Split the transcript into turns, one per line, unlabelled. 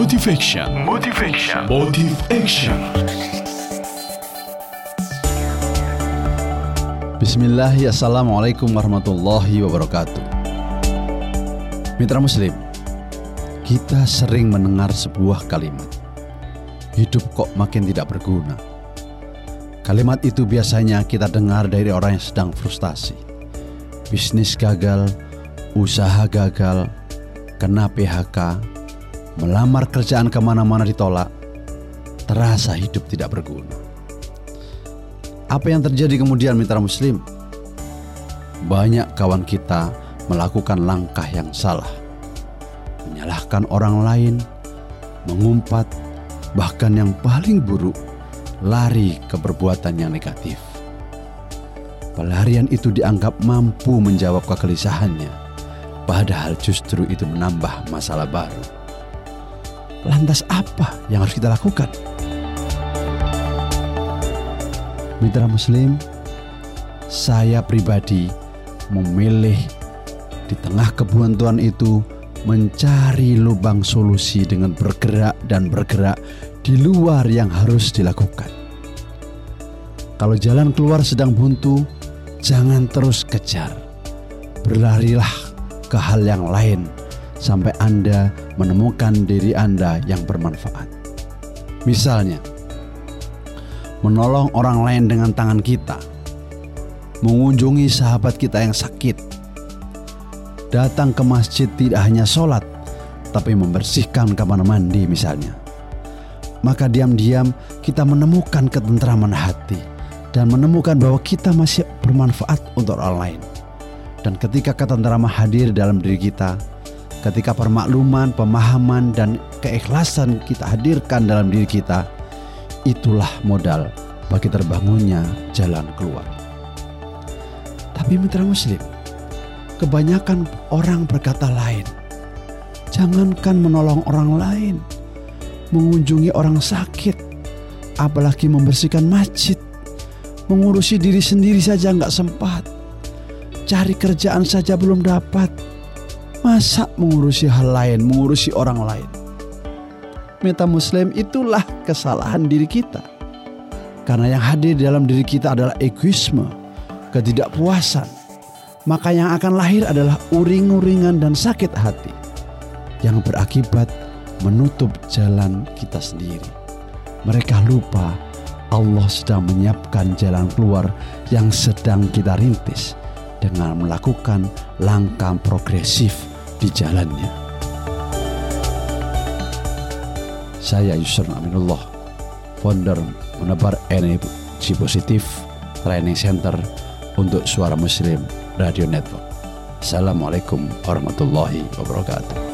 Motivation. Motivation. Motive Action.
Bismillah, Assalamualaikum warahmatullahi wabarakatuh. Mitra Muslim, kita sering mendengar sebuah kalimat. Hidup kok makin tidak berguna. Kalimat itu biasanya kita dengar dari orang yang sedang frustasi. Bisnis gagal, usaha gagal, kena PHK, melamar kerjaan ke mana-mana ditolak, terasa hidup tidak berguna. Apa yang terjadi kemudian mitra muslim? Banyak kawan kita melakukan langkah yang salah. Menyalahkan orang lain, mengumpat, bahkan yang paling buruk, lari ke perbuatan yang negatif. Pelarian itu dianggap mampu menjawab kegelisahannya, padahal justru itu menambah masalah baru. Lantas apa yang harus kita lakukan? Mitra Muslim, saya pribadi memilih di tengah kebuntuan itu mencari lubang solusi dengan bergerak dan bergerak di luar yang harus dilakukan. Kalau jalan keluar sedang buntu, jangan terus kejar. Berlarilah ke hal yang lain sampai Anda menemukan diri Anda yang bermanfaat. Misalnya, menolong orang lain dengan tangan kita, mengunjungi sahabat kita yang sakit, datang ke masjid tidak hanya sholat, tapi membersihkan kamar mandi misalnya. Maka diam-diam kita menemukan ketentraman hati dan menemukan bahwa kita masih bermanfaat untuk orang lain. Dan ketika ketentraman hadir dalam diri kita, ketika permakluman, pemahaman, dan keikhlasan kita hadirkan dalam diri kita, itulah modal bagi terbangunnya jalan keluar. Tapi mitra muslim, kebanyakan orang berkata lain. Jangankan menolong orang lain, mengunjungi orang sakit, apalagi membersihkan masjid, mengurusi diri sendiri saja nggak sempat, cari kerjaan saja belum dapat, Masa mengurusi hal lain, mengurusi orang lain? Meta Muslim itulah kesalahan diri kita. Karena yang hadir dalam diri kita adalah egoisme, ketidakpuasan. Maka yang akan lahir adalah uring-uringan dan sakit hati yang berakibat menutup jalan kita sendiri. Mereka lupa Allah sedang menyiapkan jalan keluar yang sedang kita rintis dengan melakukan langkah progresif di jalannya. Saya Yusuf Aminullah, founder menebar energi positif training center untuk suara muslim radio network. Assalamualaikum warahmatullahi wabarakatuh.